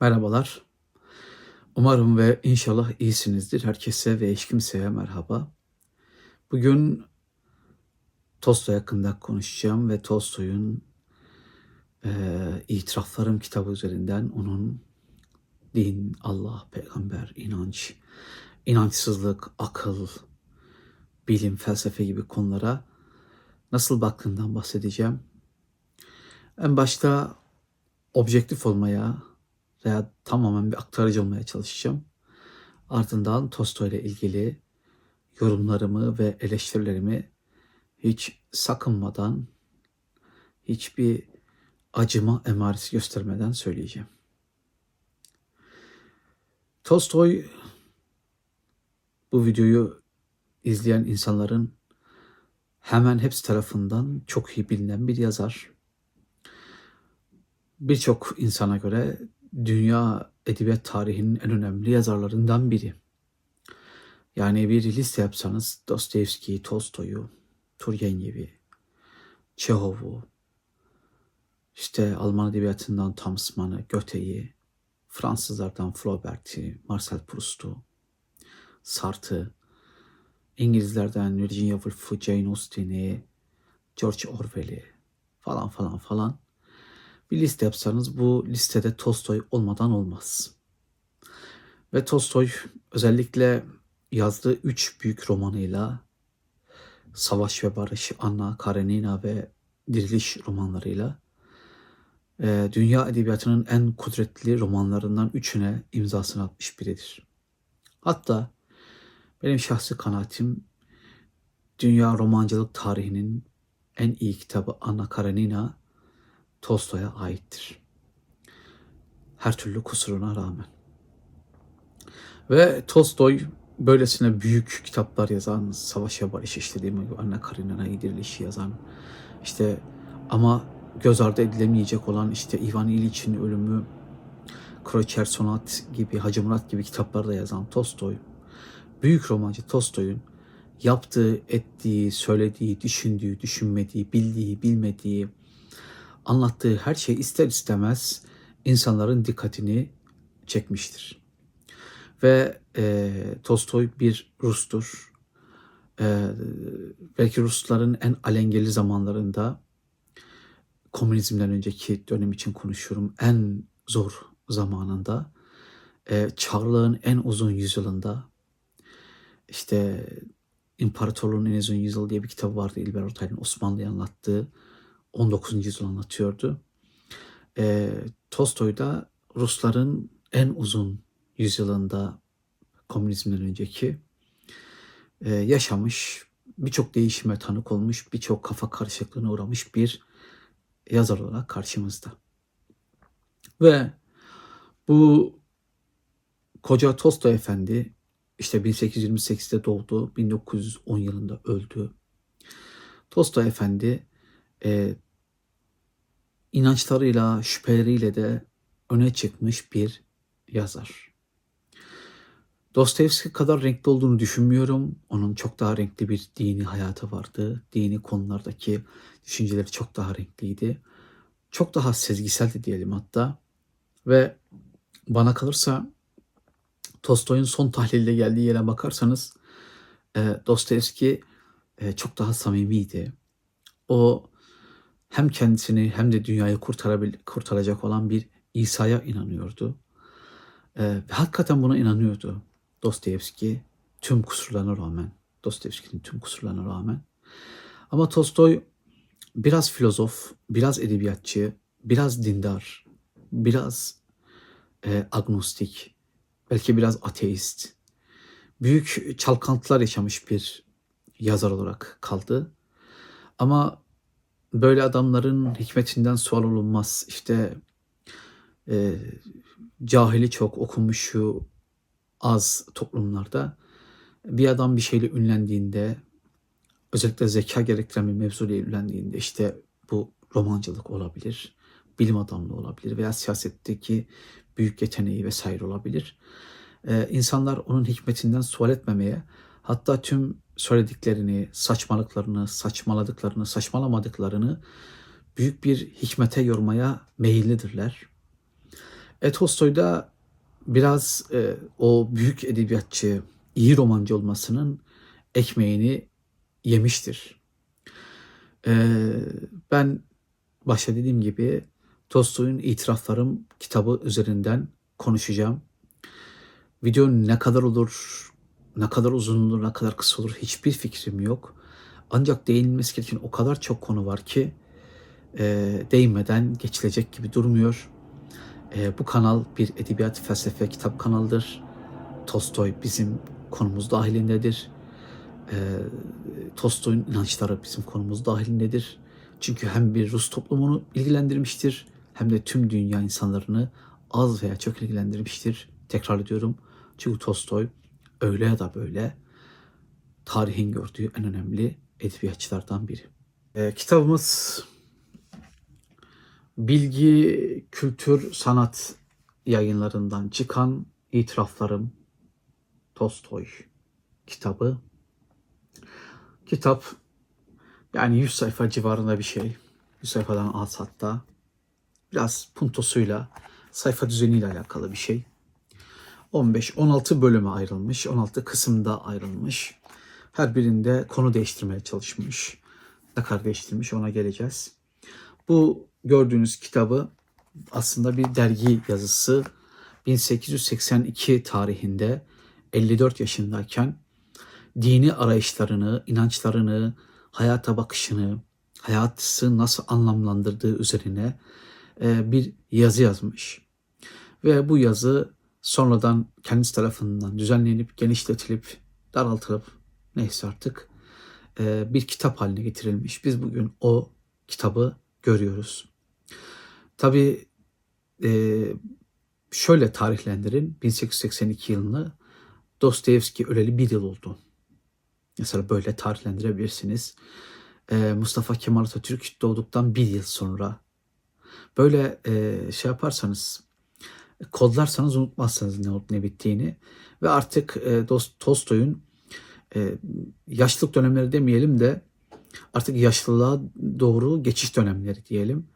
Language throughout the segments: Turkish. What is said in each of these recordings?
Merhabalar. Umarım ve inşallah iyisinizdir. Herkese ve hiç kimseye merhaba. Bugün Tolstoy hakkında konuşacağım ve Tolstoy'un e, İtiraflarım kitabı üzerinden onun din, Allah, peygamber, inanç, inançsızlık, akıl, bilim, felsefe gibi konulara nasıl baktığından bahsedeceğim. En başta objektif olmaya veya tamamen bir aktarıcı olmaya çalışacağım. Ardından Tolstoy ile ilgili yorumlarımı ve eleştirilerimi hiç sakınmadan, hiçbir acıma emaresi göstermeden söyleyeceğim. Tolstoy bu videoyu izleyen insanların hemen hepsi tarafından çok iyi bilinen bir yazar. Birçok insana göre dünya edebiyat tarihinin en önemli yazarlarından biri. Yani bir liste yapsanız Dostoyevski, Tolstoy'u, Turgenev'i, Çehov'u, işte Alman edebiyatından Thomas Mann'ı, Goethe'yi, Fransızlardan Flaubert'i, Marcel Proust'u, Sartre'ı, İngilizlerden Virginia Woolf'u, Jane Austen'i, George Orwell'i falan falan falan bir liste yapsanız bu listede Tolstoy olmadan olmaz. Ve Tolstoy özellikle yazdığı üç büyük romanıyla Savaş ve Barış, Anna Karenina ve Diriliş romanlarıyla e, dünya edebiyatının en kudretli romanlarından üçüne imzasını atmış biridir. Hatta benim şahsi kanaatim dünya romancılık tarihinin en iyi kitabı Anna Karenina Tolstoy'a aittir. Her türlü kusuruna rağmen. Ve Tolstoy böylesine büyük kitaplar yazan, Savaşa Barış işte dediğim gibi Anna Karenina'yı dirilişi yazan, işte ama göz ardı edilemeyecek olan işte Ivan İliç'in ölümü, Kroçer Sonat gibi, Hacı Murat gibi kitaplarda yazan Tolstoy, büyük romancı Tolstoy'un yaptığı, ettiği, söylediği, düşündüğü, düşünmediği, bildiği, bilmediği, anlattığı her şey ister istemez insanların dikkatini çekmiştir. Ve e, Tolstoy bir Rus'tur. E, belki Rusların en alengeli zamanlarında komünizmden önceki dönem için konuşuyorum. En zor zamanında, e, Çarlığın en uzun yüzyılında, işte İmparatorluğun en uzun yüzyıl diye bir kitap vardı İlber Ortaylı'nın Osmanlı'yı anlattığı. 19. yüzyıl anlatıyordu. E, Tolstoy da Rusların en uzun yüzyılında komünizmden önceki e, yaşamış, birçok değişime tanık olmuş, birçok kafa karışıklığına uğramış bir yazar olarak karşımızda. Ve bu koca Tolstoy Efendi işte 1828'de doğdu, 1910 yılında öldü. Tolstoy Efendi e, inançlarıyla, şüpheleriyle de öne çıkmış bir yazar. Dostoyevski kadar renkli olduğunu düşünmüyorum. Onun çok daha renkli bir dini hayatı vardı. Dini konulardaki düşünceleri çok daha renkliydi. Çok daha sezgiseldi diyelim hatta. Ve bana kalırsa Tolstoy'un son tahlilde geldiği yere bakarsanız e, Dostoyevski e, çok daha samimiydi. O hem kendisini hem de dünyayı kurtaracak olan bir İsa'ya inanıyordu. Ee, hakikaten buna inanıyordu Dostoyevski tüm kusurlarına rağmen. Dostoyevski'nin tüm kusurlarına rağmen. Ama Tolstoy biraz filozof, biraz edebiyatçı, biraz dindar, biraz e, agnostik, belki biraz ateist. Büyük çalkantılar yaşamış bir yazar olarak kaldı. Ama böyle adamların hikmetinden sual olunmaz. İşte e, cahili çok, okumuşu az toplumlarda bir adam bir şeyle ünlendiğinde özellikle zeka gerektiren bir mevzuyla ünlendiğinde işte bu romancılık olabilir, bilim adamlığı olabilir veya siyasetteki büyük yeteneği vesaire olabilir. Ee, insanlar onun hikmetinden sual etmemeye hatta tüm söylediklerini, saçmalıklarını, saçmaladıklarını, saçmalamadıklarını büyük bir hikmete yormaya meyillidirler. E, Tolstoy da biraz e, o büyük edebiyatçı, iyi romancı olmasının ekmeğini yemiştir. E, ben başta dediğim gibi Tolstoy'un İtiraflarım kitabı üzerinden konuşacağım. Video ne kadar olur, ne kadar uzun olur, ne kadar kısa olur hiçbir fikrim yok. Ancak değinilmesi gereken o kadar çok konu var ki e, değinmeden geçilecek gibi durmuyor. E, bu kanal bir edebiyat, felsefe, kitap kanalıdır. Tolstoy bizim konumuz dahilindedir. E, Tolstoy'un inançları bizim konumuz dahilindedir. Çünkü hem bir Rus toplumunu ilgilendirmiştir hem de tüm dünya insanlarını az veya çok ilgilendirmiştir. Tekrar ediyorum. Çünkü Tolstoy öyle ya da böyle tarihin gördüğü en önemli edebiyatçılardan biri. E, kitabımız bilgi, kültür, sanat yayınlarından çıkan İtiraflarım Tolstoy kitabı. Kitap yani 100 sayfa civarında bir şey. 100 sayfadan az hatta. Biraz puntosuyla, sayfa düzeniyle alakalı bir şey. 15-16 bölüme ayrılmış. 16 kısımda ayrılmış. Her birinde konu değiştirmeye çalışmış. Kadar değiştirmiş ona geleceğiz. Bu gördüğünüz kitabı aslında bir dergi yazısı. 1882 tarihinde 54 yaşındayken dini arayışlarını, inançlarını, hayata bakışını, hayatı nasıl anlamlandırdığı üzerine e, bir yazı yazmış. Ve bu yazı sonradan kendisi tarafından düzenlenip, genişletilip, daraltılıp neyse artık e, bir kitap haline getirilmiş. Biz bugün o kitabı görüyoruz. Tabii e, şöyle tarihlendirin 1882 yılını Dostoyevski öleli bir yıl oldu. Mesela böyle tarihlendirebilirsiniz. E, Mustafa Kemal Atatürk doğduktan bir yıl sonra. Böyle şey yaparsanız, kodlarsanız unutmazsınız ne olup ne bittiğini. Ve artık e, Tolstoy'un e, yaşlılık dönemleri demeyelim de artık yaşlılığa doğru geçiş dönemleri diyelim.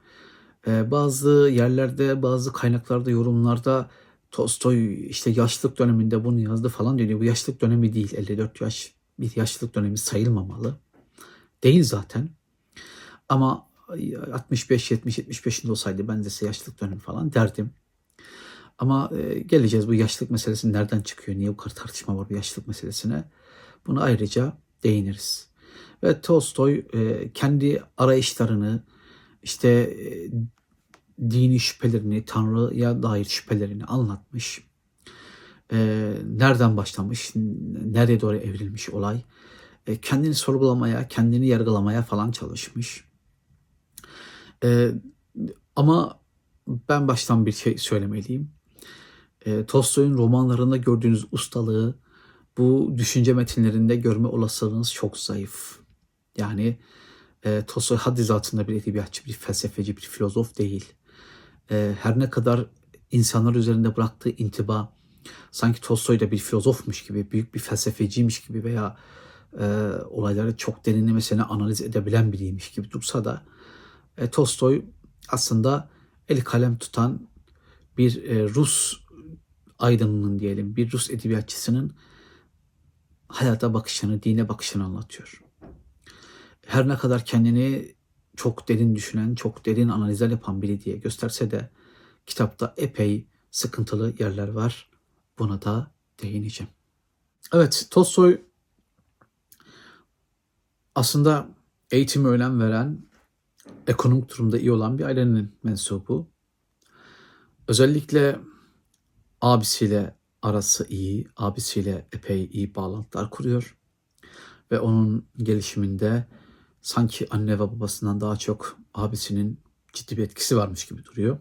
E, bazı yerlerde, bazı kaynaklarda, yorumlarda Tolstoy işte yaşlılık döneminde bunu yazdı falan diyor. Bu yaşlılık dönemi değil. 54 yaş bir yaşlılık dönemi sayılmamalı. Değil zaten. Ama 65 70 75'inde olsaydı ben de size yaşlılık dönemi falan derdim. Ama e, geleceğiz bu yaşlılık meselesi nereden çıkıyor? Niye bu kadar tartışma var bu yaşlılık meselesine? Bunu ayrıca değiniriz. Ve Tolstoy e, kendi arayışlarını, işte e, dini şüphelerini, Tanrı'ya dair şüphelerini anlatmış. E, nereden başlamış, nereye doğru evrilmiş olay. Kendini sorgulamaya, kendini yargılamaya falan çalışmış. Ama ben baştan bir şey söylemeliyim. E, Tolstoy'un romanlarında gördüğünüz ustalığı bu düşünce metinlerinde görme olasılığınız çok zayıf. Yani e, Tolstoy haddi zatında bir edebiyatçı, bir felsefeci, bir filozof değil. E, her ne kadar insanlar üzerinde bıraktığı intiba sanki Tolstoy da bir filozofmuş gibi, büyük bir felsefeciymiş gibi veya e, olayları çok derinlemesine analiz edebilen biriymiş gibi dursa da e, Tolstoy aslında eli kalem tutan bir e, Rus aydınının diyelim, bir Rus edebiyatçısının hayata bakışını, dine bakışını anlatıyor. Her ne kadar kendini çok derin düşünen, çok derin analizler yapan biri diye gösterse de kitapta epey sıkıntılı yerler var. Buna da değineceğim. Evet, Tolstoy aslında eğitimi önem veren, ekonomik durumda iyi olan bir ailenin mensubu. Özellikle abisiyle arası iyi, abisiyle epey iyi bağlantılar kuruyor. Ve onun gelişiminde sanki anne ve babasından daha çok abisinin ciddi bir etkisi varmış gibi duruyor.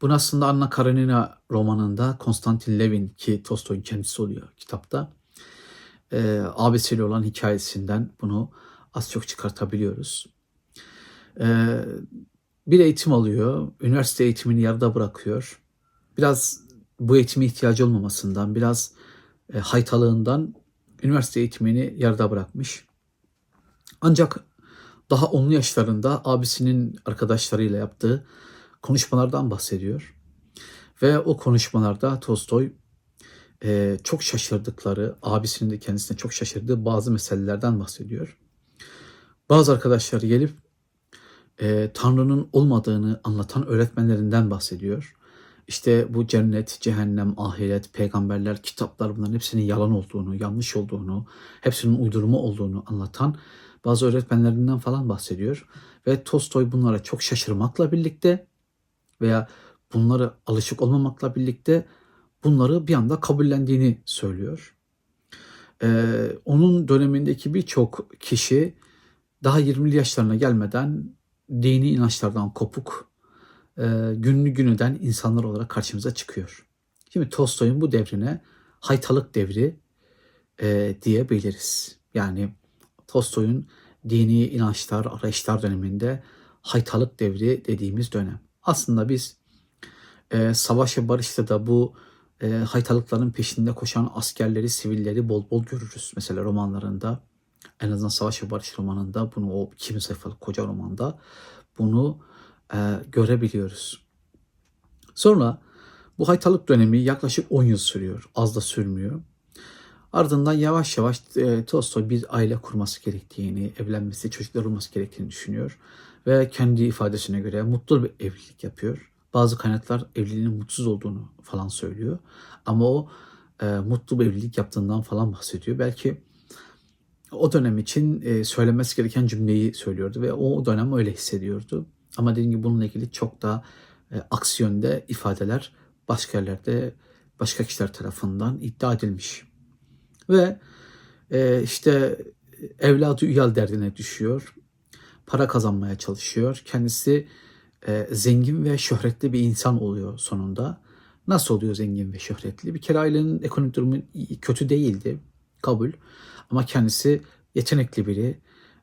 Bunu aslında Anna Karenina romanında Konstantin Levin ki Tolstoy'un kendisi oluyor kitapta. E, abisiyle olan hikayesinden bunu az çok çıkartabiliyoruz. E, bir eğitim alıyor. Üniversite eğitimini yarıda bırakıyor. Biraz bu eğitime ihtiyacı olmamasından, biraz e, haytalığından üniversite eğitimini yarıda bırakmış. Ancak daha onlu yaşlarında abisinin arkadaşlarıyla yaptığı konuşmalardan bahsediyor. Ve o konuşmalarda Tolstoy e, çok şaşırdıkları, abisinin de kendisine çok şaşırdığı bazı meselelerden bahsediyor. Bazı arkadaşlar gelip e, Tanrı'nın olmadığını anlatan öğretmenlerinden bahsediyor. İşte bu cennet, cehennem, ahiret, peygamberler, kitaplar bunların hepsinin yalan olduğunu, yanlış olduğunu, hepsinin uydurma olduğunu anlatan bazı öğretmenlerinden falan bahsediyor. Ve Tolstoy bunlara çok şaşırmakla birlikte veya bunları alışık olmamakla birlikte bunları bir anda kabullendiğini söylüyor. Ee, onun dönemindeki birçok kişi daha 20'li yaşlarına gelmeden dini inançlardan kopuk, günlü günüden insanlar olarak karşımıza çıkıyor. Şimdi Tolstoy'un bu devrine haytalık devri e, diyebiliriz. Yani Tolstoy'un dini inançlar, arayışlar döneminde haytalık devri dediğimiz dönem. Aslında biz e, savaş ve barışta da bu e, haytalıkların peşinde koşan askerleri, sivilleri bol bol görürüz. Mesela romanlarında en azından Savaş ve Barış romanında bunu o 2000 sayfalık koca romanda bunu e, görebiliyoruz. Sonra bu haytalık dönemi yaklaşık 10 yıl sürüyor. Az da sürmüyor. Ardından yavaş yavaş e, Tolstoy bir aile kurması gerektiğini, evlenmesi, çocuklar olması gerektiğini düşünüyor. Ve kendi ifadesine göre mutlu bir evlilik yapıyor. Bazı kaynaklar evliliğinin mutsuz olduğunu falan söylüyor. Ama o e, mutlu bir evlilik yaptığından falan bahsediyor. Belki o dönem için e, söylemesi gereken cümleyi söylüyordu ve o dönem öyle hissediyordu. Ama dediğim gibi bununla ilgili çok daha e, aksi yönde ifadeler başka yerlerde başka kişiler tarafından iddia edilmiş. Ve e, işte evladı üyal derdine düşüyor. Para kazanmaya çalışıyor. Kendisi e, zengin ve şöhretli bir insan oluyor sonunda. Nasıl oluyor zengin ve şöhretli? Bir kere ailenin ekonomik durumu kötü değildi. Kabul. Ama kendisi yetenekli biri.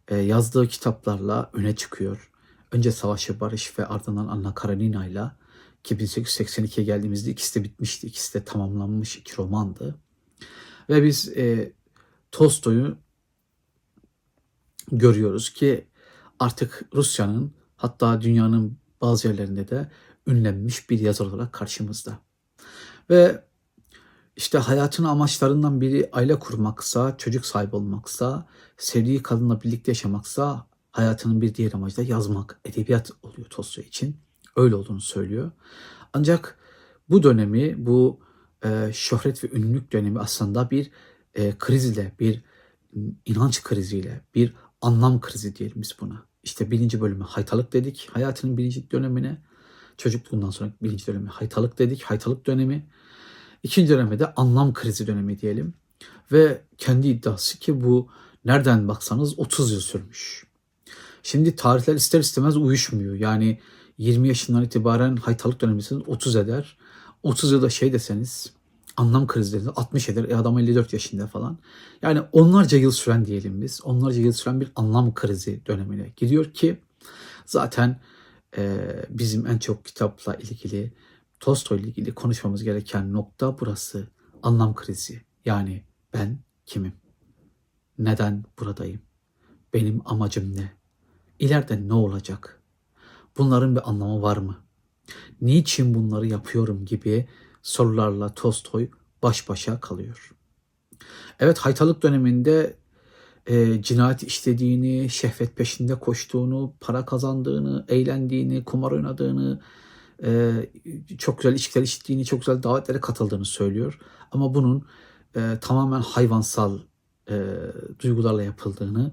E, yazdığı kitaplarla öne çıkıyor. Önce Savaşı Barış ve ardından Anna Karenina ile ki 1882'ye geldiğimizde ikisi de bitmişti. İkisi de tamamlanmış iki romandı. Ve biz e, Tolstoy'u görüyoruz ki artık Rusya'nın hatta dünyanın bazı yerlerinde de ünlenmiş bir yazar olarak karşımızda. Ve işte hayatın amaçlarından biri aile kurmaksa, çocuk sahibi olmaksa, sevdiği kadınla birlikte yaşamaksa hayatının bir diğer amacı da yazmak, edebiyat oluyor Tolstoy için. Öyle olduğunu söylüyor. Ancak bu dönemi, bu e, şöhret ve ünlülük dönemi aslında bir e, kriz ile, bir inanç kriziyle, bir anlam krizi diyelim biz buna. İşte birinci bölümü haytalık dedik. Hayatının birinci dönemine. Çocukluğundan sonra birinci dönemi haytalık dedik. Haytalık dönemi. İkinci dönemi de anlam krizi dönemi diyelim. Ve kendi iddiası ki bu nereden baksanız 30 yıl sürmüş. Şimdi tarihler ister istemez uyuşmuyor. Yani 20 yaşından itibaren haytalık dönemisiniz 30 eder. 30 yılda şey deseniz anlam krizleri 60 eder. E adam 54 yaşında falan. Yani onlarca yıl süren diyelim biz. Onlarca yıl süren bir anlam krizi dönemine giriyor ki zaten e, bizim en çok kitapla ilgili Tolstoy ile ilgili konuşmamız gereken nokta burası. Anlam krizi. Yani ben kimim? Neden buradayım? Benim amacım ne? İleride ne olacak? Bunların bir anlamı var mı? Niçin bunları yapıyorum gibi sorularla Tolstoy baş başa kalıyor. Evet haytalık döneminde e, cinayet işlediğini, şehvet peşinde koştuğunu, para kazandığını, eğlendiğini, kumar oynadığını, e, çok güzel ilişkiler içtiğini, çok güzel davetlere katıldığını söylüyor. Ama bunun e, tamamen hayvansal e, duygularla yapıldığını,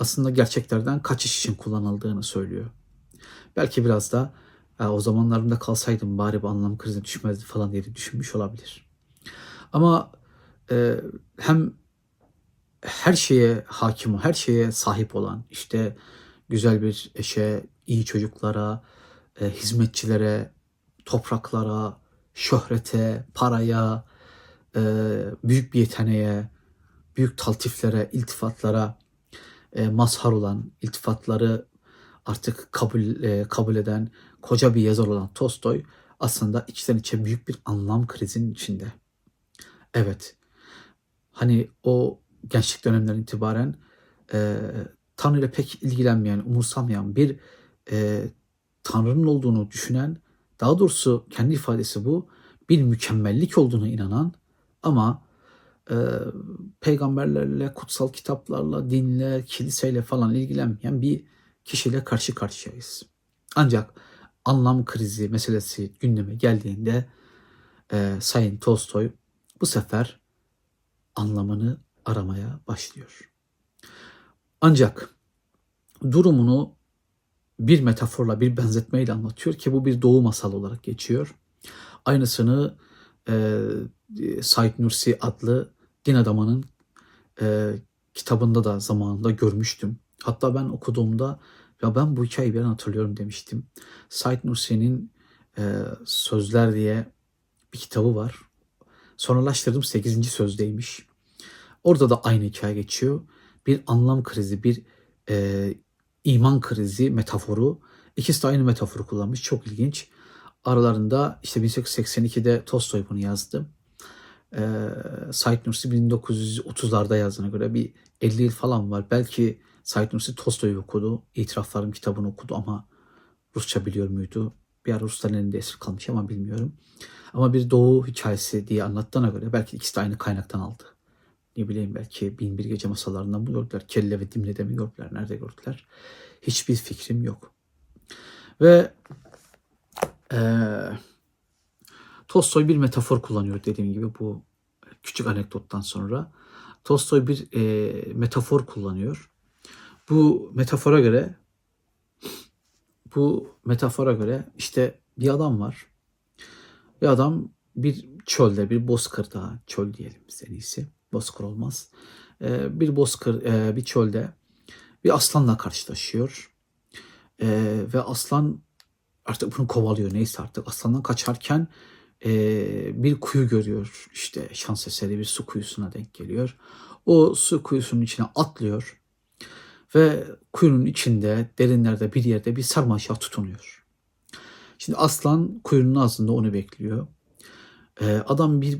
aslında gerçeklerden kaçış için kullanıldığını söylüyor. Belki biraz da o zamanlarında kalsaydım bari bu anlam krizine düşmezdi falan diye düşünmüş olabilir. Ama e, hem her şeye hakim, her şeye sahip olan, işte güzel bir eşe, iyi çocuklara, e, hizmetçilere, topraklara, şöhrete, paraya, e, büyük bir yeteneğe, büyük taltiflere, iltifatlara e, mazhar olan, iltifatları artık kabul e, kabul eden koca bir yazar olan Tolstoy aslında içten içe büyük bir anlam krizinin içinde. Evet, hani o gençlik dönemlerinden itibaren e, Tanrı ile pek ilgilenmeyen, umursamayan bir e, Tanrı'nın olduğunu düşünen, daha doğrusu kendi ifadesi bu, bir mükemmellik olduğuna inanan ama e, peygamberlerle, kutsal kitaplarla, dinle, kiliseyle falan ilgilenmeyen bir kişiyle karşı karşıyayız. Ancak anlam krizi meselesi gündeme geldiğinde e, Sayın Tolstoy bu sefer anlamını aramaya başlıyor. Ancak durumunu bir metaforla, bir benzetmeyle anlatıyor ki bu bir doğu masalı olarak geçiyor. Aynısını e, Said Nursi adlı din adamının e, kitabında da zamanında görmüştüm. Hatta ben okuduğumda ya ben bu hikayeyi ben hatırlıyorum demiştim. Said Nursi'nin e, Sözler diye bir kitabı var. Sonralaştırdım 8. sözdeymiş. Orada da aynı hikaye geçiyor. Bir anlam krizi, bir e, iman krizi metaforu. İkisi de aynı metaforu kullanmış. Çok ilginç. Aralarında işte 1882'de Tolstoy bunu yazdı. Ee, Said Nursi 1930'larda yazdığına göre bir 50 yıl falan var. Belki Said Nursi Tolstoy'u okudu. İtirafların kitabını okudu ama Rusça biliyor muydu? Bir ara Rusların elinde esir kalmış ama bilmiyorum. Ama bir doğu hikayesi diye anlattığına göre belki ikisi de aynı kaynaktan aldı. Ne bileyim belki bin bir gece masalarından mı gördüler? Kelle ve Dimle'de mi gördüler? Nerede gördüler? Hiçbir fikrim yok. Ve ee, Tolstoy bir metafor kullanıyor dediğim gibi bu küçük anekdottan sonra. Tolstoy bir e, metafor kullanıyor. Bu metafora göre bu metafora göre işte bir adam var. Bir adam bir çölde, bir bozkırda, çöl diyelim en iyisi. Bozkır olmaz. E, bir bozkır, e, bir çölde bir aslanla karşılaşıyor. E, ve aslan artık bunu kovalıyor neyse artık. Aslandan kaçarken e, bir kuyu görüyor. İşte şans eseri bir su kuyusuna denk geliyor. O su kuyusunun içine atlıyor ve kuyunun içinde derinlerde bir yerde bir sarmaşığa tutunuyor. Şimdi aslan kuyunun ağzında onu bekliyor. Ee, adam bir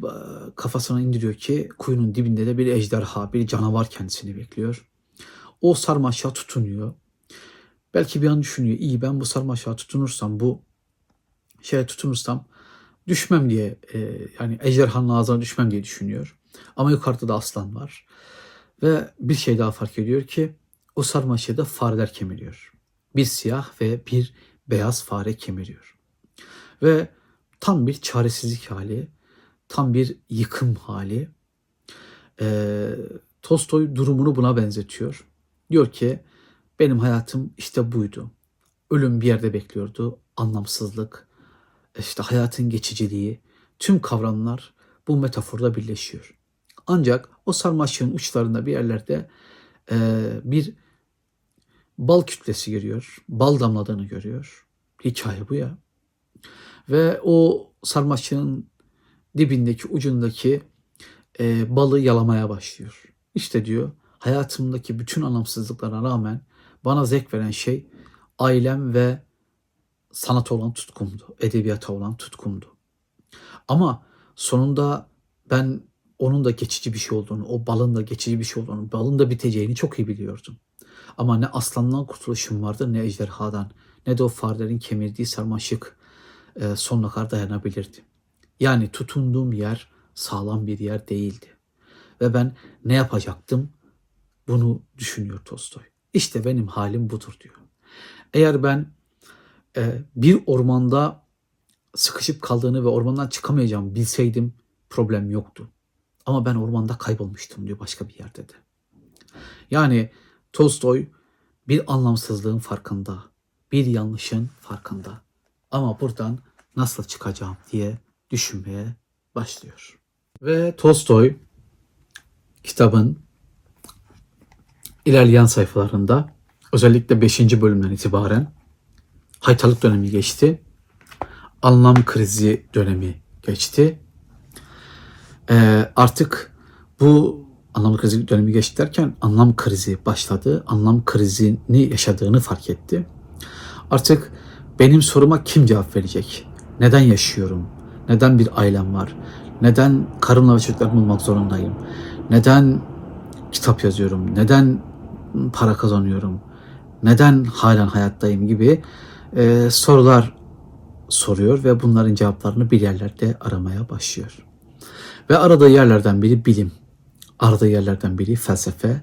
kafasına indiriyor ki kuyunun dibinde de bir ejderha, bir canavar kendisini bekliyor. O sarmaşığa tutunuyor. Belki bir an düşünüyor. İyi ben bu sarmaşığa tutunursam, bu şeye tutunursam düşmem diye e, yani ejderhanın ağzına düşmem diye düşünüyor. Ama yukarıda da aslan var. Ve bir şey daha fark ediyor ki o sarmaşığı fareler kemiriyor. Bir siyah ve bir beyaz fare kemiriyor. Ve tam bir çaresizlik hali, tam bir yıkım hali. E, Tolstoy durumunu buna benzetiyor. Diyor ki benim hayatım işte buydu. Ölüm bir yerde bekliyordu. Anlamsızlık, işte hayatın geçiciliği, tüm kavramlar bu metaforda birleşiyor. Ancak o sarmaşığın uçlarında bir yerlerde e, bir bal kütlesi görüyor. Bal damladığını görüyor. Hikaye bu ya. Ve o sarmaşığın dibindeki ucundaki e, balı yalamaya başlıyor. İşte diyor hayatımdaki bütün anlamsızlıklara rağmen bana zevk veren şey ailem ve sanata olan tutkumdu, edebiyata olan tutkumdu. Ama sonunda ben onun da geçici bir şey olduğunu, o balın da geçici bir şey olduğunu, balın da biteceğini çok iyi biliyordum. Ama ne aslandan kurtuluşum vardı ne ejderhadan ne de o farelerin kemirdiği sarmaşık e, sonuna kadar dayanabilirdi. Yani tutunduğum yer sağlam bir yer değildi. Ve ben ne yapacaktım bunu düşünüyor Tolstoy. İşte benim halim budur diyor. Eğer ben bir ormanda sıkışıp kaldığını ve ormandan çıkamayacağımı bilseydim problem yoktu. Ama ben ormanda kaybolmuştum diyor başka bir yerde de. Yani Tolstoy bir anlamsızlığın farkında, bir yanlışın farkında. Ama buradan nasıl çıkacağım diye düşünmeye başlıyor. Ve Tolstoy kitabın ilerleyen sayfalarında özellikle 5. bölümden itibaren haytalık dönemi geçti. Anlam krizi dönemi geçti. Ee, artık bu anlam krizi dönemi geçti derken anlam krizi başladı. Anlam krizini yaşadığını fark etti. Artık benim soruma kim cevap verecek? Neden yaşıyorum? Neden bir ailem var? Neden karımla ve çocuklarımı bulmak zorundayım? Neden kitap yazıyorum? Neden para kazanıyorum? Neden halen hayattayım gibi e, sorular soruyor ve bunların cevaplarını bir yerlerde aramaya başlıyor. Ve aradığı yerlerden biri bilim, aradığı yerlerden biri felsefe,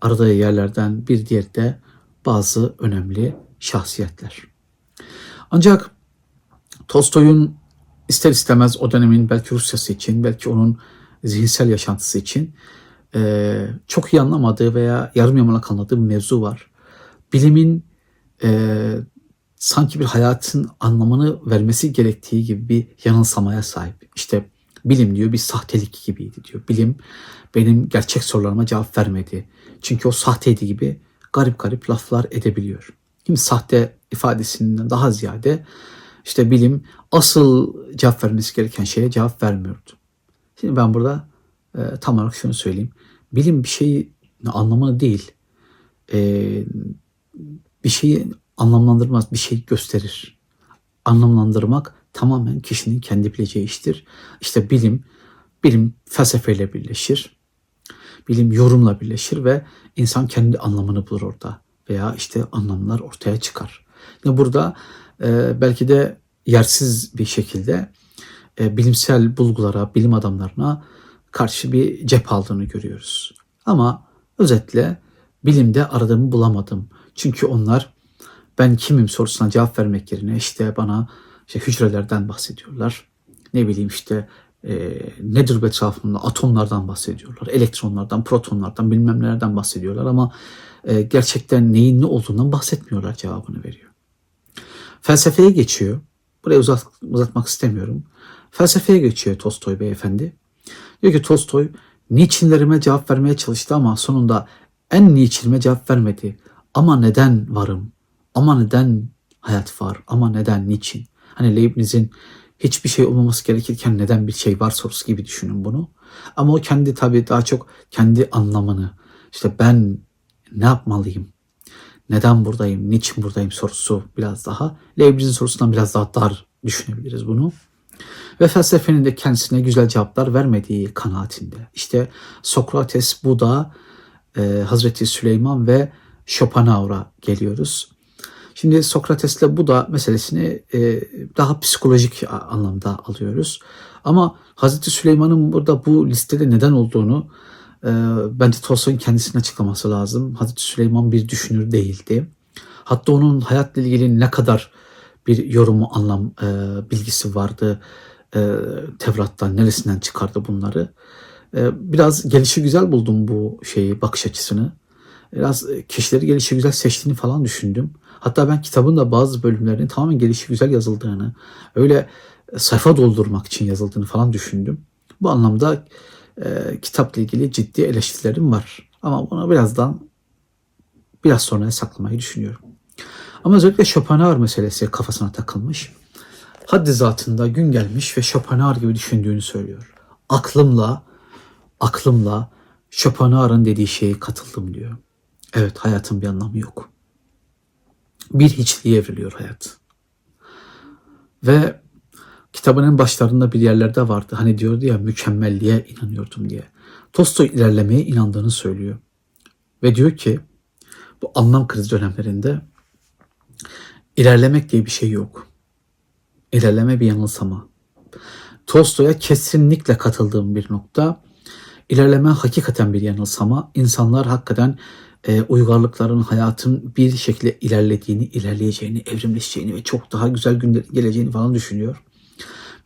aradığı yerlerden bir diğeri de bazı önemli şahsiyetler. Ancak Tolstoy'un ister istemez o dönemin belki Rusyası için, belki onun zihinsel yaşantısı için e, çok iyi anlamadığı veya yarım yamalak anladığı bir mevzu var. Bilimin e, sanki bir hayatın anlamını vermesi gerektiği gibi bir yanılsamaya sahip. İşte bilim diyor bir sahtelik gibiydi diyor. Bilim benim gerçek sorularıma cevap vermedi. Çünkü o sahteydi gibi garip garip laflar edebiliyor. Şimdi sahte ifadesinden daha ziyade işte bilim asıl cevap vermesi gereken şeye cevap vermiyordu. Şimdi ben burada e, tam olarak şunu söyleyeyim. Bilim bir şeyi anlamını değil, e, bir şeyi anlamlandırmaz, bir şey gösterir. Anlamlandırmak tamamen kişinin kendi bileceği iştir. İşte bilim, bilim felsefeyle birleşir. Bilim yorumla birleşir ve insan kendi anlamını bulur orada. Veya işte anlamlar ortaya çıkar. Yani burada e, belki de yersiz bir şekilde e, bilimsel bulgulara, bilim adamlarına karşı bir cep aldığını görüyoruz. Ama özetle bilimde aradığımı bulamadım. Çünkü onlar ben kimim sorusuna cevap vermek yerine işte bana işte hücrelerden bahsediyorlar. Ne bileyim işte e, nedir etrafında atomlardan bahsediyorlar. Elektronlardan, protonlardan bilmem nelerden bahsediyorlar ama e, gerçekten neyin ne olduğundan bahsetmiyorlar cevabını veriyor. Felsefeye geçiyor. Burayı uzat, uzatmak istemiyorum. Felsefeye geçiyor Tolstoy beyefendi. Diyor ki Tolstoy niçinlerime cevap vermeye çalıştı ama sonunda en niçinime cevap vermedi. Ama neden varım? Ama neden hayat var? Ama neden niçin? Hani Leibniz'in hiçbir şey olmaması gerekirken neden bir şey var sorusu gibi düşünün bunu. Ama o kendi tabii daha çok kendi anlamını işte ben ne yapmalıyım? Neden buradayım? Niçin buradayım sorusu biraz daha Leibniz'in sorusundan biraz daha dar düşünebiliriz bunu. Ve felsefenin de kendisine güzel cevaplar vermediği kanaatinde. İşte Sokrates, Buda, e, Hazreti Süleyman ve Schopenhauer'a geliyoruz. Şimdi Sokrates'le Buda meselesini e, daha psikolojik anlamda alıyoruz. Ama Hazreti Süleyman'ın burada bu listede neden olduğunu e, bence Tolstoy'un kendisinin açıklaması lazım. Hazreti Süleyman bir düşünür değildi. Hatta onun hayatla ilgili ne kadar bir yorumu, anlam, e, bilgisi vardı. E, Tevrat'tan neresinden çıkardı bunları. E, biraz gelişi güzel buldum bu şeyi, bakış açısını. Biraz kişileri gelişi güzel seçtiğini falan düşündüm. Hatta ben kitabın da bazı bölümlerinin tamamen gelişi güzel yazıldığını, öyle sayfa doldurmak için yazıldığını falan düşündüm. Bu anlamda e, kitapla ilgili ciddi eleştirilerim var. Ama bunu birazdan biraz sonra saklamayı düşünüyorum. Ama özellikle Schopenhauer meselesi kafasına takılmış. Haddi zatında gün gelmiş ve Schopenhauer gibi düşündüğünü söylüyor. Aklımla, aklımla Schopenhauer'ın dediği şeye katıldım diyor. Evet hayatın bir anlamı yok. Bir hiçliğe evriliyor hayat. Ve kitabının başlarında bir yerlerde vardı. Hani diyordu ya mükemmelliğe inanıyordum diye. Tolstoy ilerlemeye inandığını söylüyor. Ve diyor ki bu anlam krizi dönemlerinde ilerlemek diye bir şey yok. İlerleme bir yanılsama. Tolstoy'a kesinlikle katıldığım bir nokta. İlerleme hakikaten bir yanılsama. İnsanlar hakikaten e, uygarlıkların hayatın bir şekilde ilerlediğini, ilerleyeceğini, evrimleşeceğini ve çok daha güzel günler geleceğini falan düşünüyor.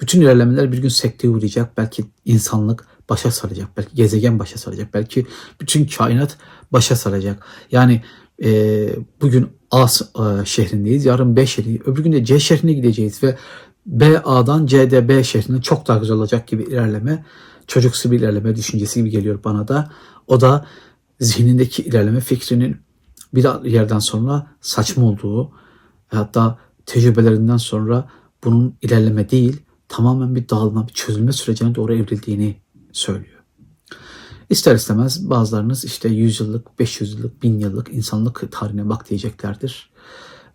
Bütün ilerlemeler bir gün sekteye uğrayacak. Belki insanlık başa saracak. Belki gezegen başa saracak. Belki bütün kainat başa saracak. Yani e, bugün A e, şehrindeyiz. Yarın B şehri. Öbür gün de C şehrine gideceğiz ve B A'dan C'de B şehrine çok daha güzel olacak gibi ilerleme. Çocuksu bir ilerleme düşüncesi gibi geliyor bana da. O da zihnindeki ilerleme fikrinin bir yerden sonra saçma olduğu hatta tecrübelerinden sonra bunun ilerleme değil tamamen bir dağılma, bir çözülme sürecine doğru evrildiğini söylüyor. İster istemez bazılarınız işte 100 yıllık, 500 yıllık, 1000 yıllık insanlık tarihine bak diyeceklerdir.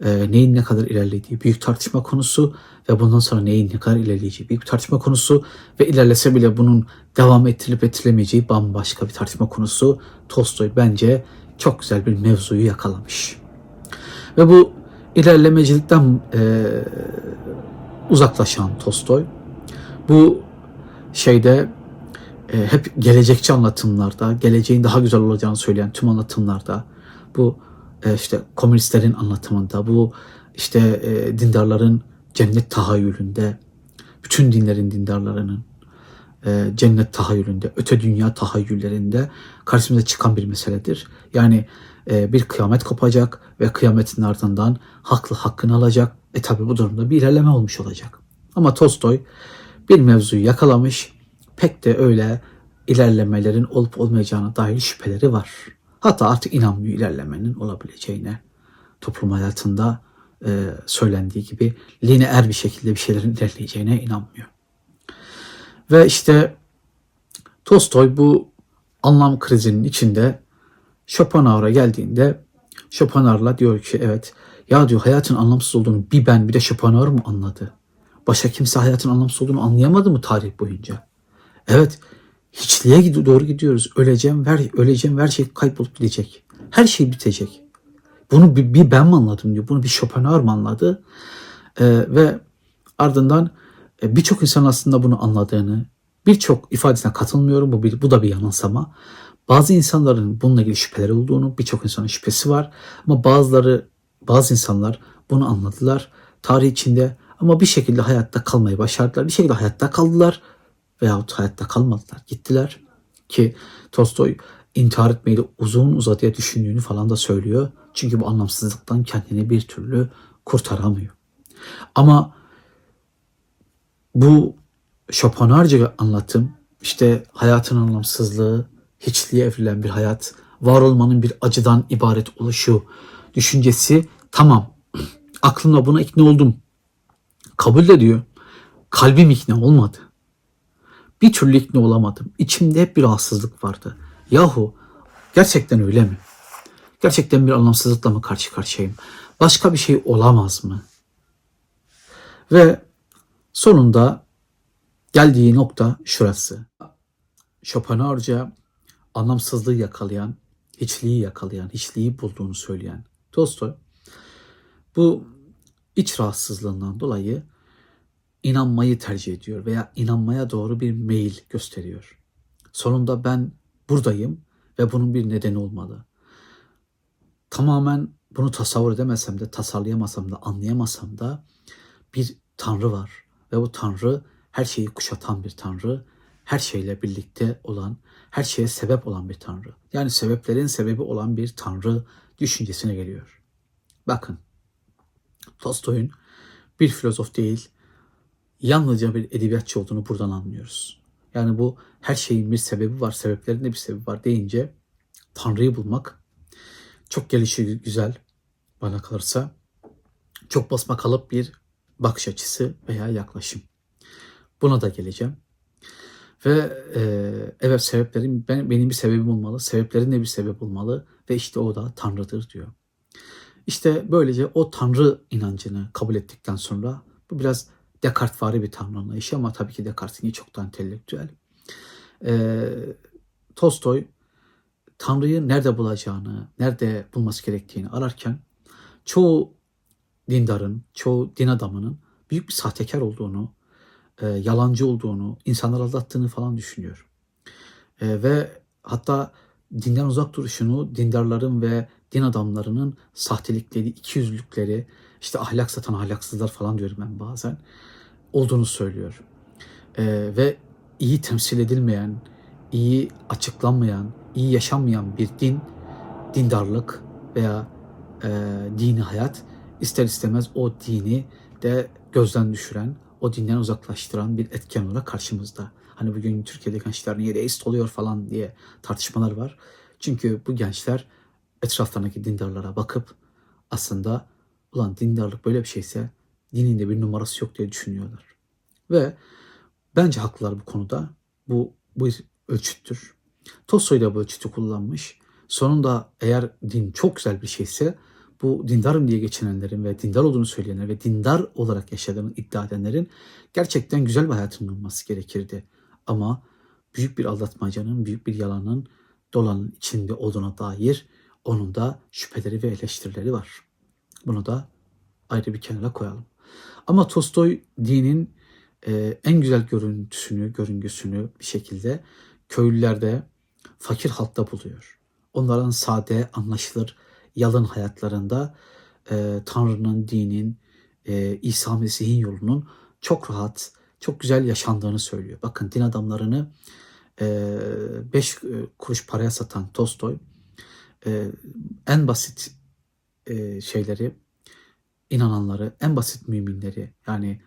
Ee, neyin ne kadar ilerlediği büyük tartışma konusu ve bundan sonra neyin ne kadar ilerleyeceği büyük tartışma konusu ve ilerlese bile bunun devam ettirilip ettirilemeyeceği bambaşka bir tartışma konusu. Tolstoy bence çok güzel bir mevzuyu yakalamış. Ve bu ilerlemecilikten e, uzaklaşan Tolstoy bu şeyde e, hep gelecekçi anlatımlarda, geleceğin daha güzel olacağını söyleyen tüm anlatımlarda, bu e, işte komünistlerin anlatımında, bu işte e, dindarların cennet tahayyülünde, bütün dinlerin dindarlarının e, cennet tahayyülünde, öte dünya tahayyüllerinde karşımıza çıkan bir meseledir. Yani e, bir kıyamet kopacak ve kıyametin ardından haklı hakkını alacak. E tabi bu durumda bir ilerleme olmuş olacak. Ama Tolstoy bir mevzuyu yakalamış, pek de öyle ilerlemelerin olup olmayacağına dair şüpheleri var. Hatta artık inanmıyor ilerlemenin olabileceğine. Toplum hayatında e, söylendiği gibi lineer bir şekilde bir şeylerin ilerleyeceğine inanmıyor. Ve işte Tolstoy bu anlam krizinin içinde Schopenhauer'a geldiğinde Schopenhauer'la diyor ki evet ya diyor hayatın anlamsız olduğunu bir ben bir de Schopenhauer mı anladı? Başka kimse hayatın anlamsız olduğunu anlayamadı mı tarih boyunca? Evet hiçliğe doğru gidiyoruz. Öleceğim, ver, öleceğim, her şey kaybolup gidecek. Her şey bitecek. Bunu bir, bir ben mi anladım diyor. Bunu bir Schopenhauer mı anladı? Ee, ve ardından e, birçok insan aslında bunu anladığını, birçok ifadesine katılmıyorum. Bu, bir, bu da bir yanılsama. Bazı insanların bununla ilgili şüpheleri olduğunu, birçok insanın şüphesi var. Ama bazıları, bazı insanlar bunu anladılar. Tarih içinde ama bir şekilde hayatta kalmayı başardılar. Bir şekilde hayatta kaldılar veyahut hayatta kalmadılar. Gittiler ki Tolstoy intihar etmeyi de uzun uzadıya düşündüğünü falan da söylüyor. Çünkü bu anlamsızlıktan kendini bir türlü kurtaramıyor. Ama bu Schopenhauer'ca anlatım işte hayatın anlamsızlığı, hiçliğe evrilen bir hayat, var olmanın bir acıdan ibaret oluşu düşüncesi tamam aklımla buna ikna oldum. Kabul de diyor. Kalbim ikna olmadı. Bir türlü ikna olamadım. İçimde hep bir rahatsızlık vardı. Yahu gerçekten öyle mi? Gerçekten bir anlamsızlıkla mı karşı karşıyayım? Başka bir şey olamaz mı? Ve sonunda geldiği nokta şurası. Schopenhauer'ca anlamsızlığı yakalayan, hiçliği yakalayan, hiçliği bulduğunu söyleyen Tolstoy bu iç rahatsızlığından dolayı inanmayı tercih ediyor veya inanmaya doğru bir meyil gösteriyor. Sonunda ben buradayım ve bunun bir nedeni olmalı. Tamamen bunu tasavvur edemesem de, tasarlayamasam da, anlayamasam da bir tanrı var ve bu tanrı her şeyi kuşatan bir tanrı, her şeyle birlikte olan, her şeye sebep olan bir tanrı. Yani sebeplerin sebebi olan bir tanrı düşüncesine geliyor. Bakın, Tolstoy'un bir filozof değil, yalnızca bir edebiyatçı olduğunu buradan anlıyoruz. Yani bu her şeyin bir sebebi var, sebeplerin de bir sebebi var deyince Tanrı'yı bulmak çok gelişi güzel bana kalırsa. Çok basma kalıp bir bakış açısı veya yaklaşım. Buna da geleceğim. Ve e, evet sebeplerin ben, benim bir sebebim olmalı. Sebeplerin de bir sebep olmalı. Ve işte o da Tanrı'dır diyor. İşte böylece o Tanrı inancını kabul ettikten sonra bu biraz Descartes'vari bir Tanrı anlayışı ama tabii ki Descartes'in çok da entelektüel. E, Tolstoy Tanrı'yı nerede bulacağını, nerede bulması gerektiğini ararken çoğu dindarın, çoğu din adamının büyük bir sahtekar olduğunu, e, yalancı olduğunu, insanları aldattığını falan düşünüyor. E, ve hatta dinden uzak duruşunu dindarların ve din adamlarının sahtelikleri, ikiyüzlülükleri, işte ahlak satan ahlaksızlar falan diyorum ben bazen olduğunu söylüyor. E, ve iyi temsil edilmeyen, iyi açıklanmayan, iyi yaşanmayan bir din, dindarlık veya e, dini hayat ister istemez o dini de gözden düşüren, o dinden uzaklaştıran bir etken olarak karşımızda. Hani bugün Türkiye'de gençler niye deist oluyor falan diye tartışmalar var. Çünkü bu gençler etraflarındaki dindarlara bakıp aslında ulan dindarlık böyle bir şeyse dininde bir numarası yok diye düşünüyorlar. Ve bence haklılar bu konuda. Bu, bu ölçüttür. Tolstoy da bu ölçütü kullanmış. Sonunda eğer din çok güzel bir şeyse bu dindarım diye geçinenlerin ve dindar olduğunu söyleyenler ve dindar olarak yaşadığını iddia edenlerin gerçekten güzel bir hayatının olması gerekirdi. Ama büyük bir aldatmacanın, büyük bir yalanın dolanın içinde olduğuna dair onun da şüpheleri ve eleştirileri var. Bunu da ayrı bir kenara koyalım. Ama Tolstoy dinin e, en güzel görüntüsünü, görüngüsünü bir şekilde köylülerde, fakir halkta buluyor. Onların sade, anlaşılır, yalın hayatlarında e, Tanrı'nın, dinin, e, İsa Mesih'in yolunun çok rahat, çok güzel yaşandığını söylüyor. Bakın din adamlarını 5 kuruş paraya satan Tolstoy e, en basit e, şeyleri, inananları, en basit müminleri yani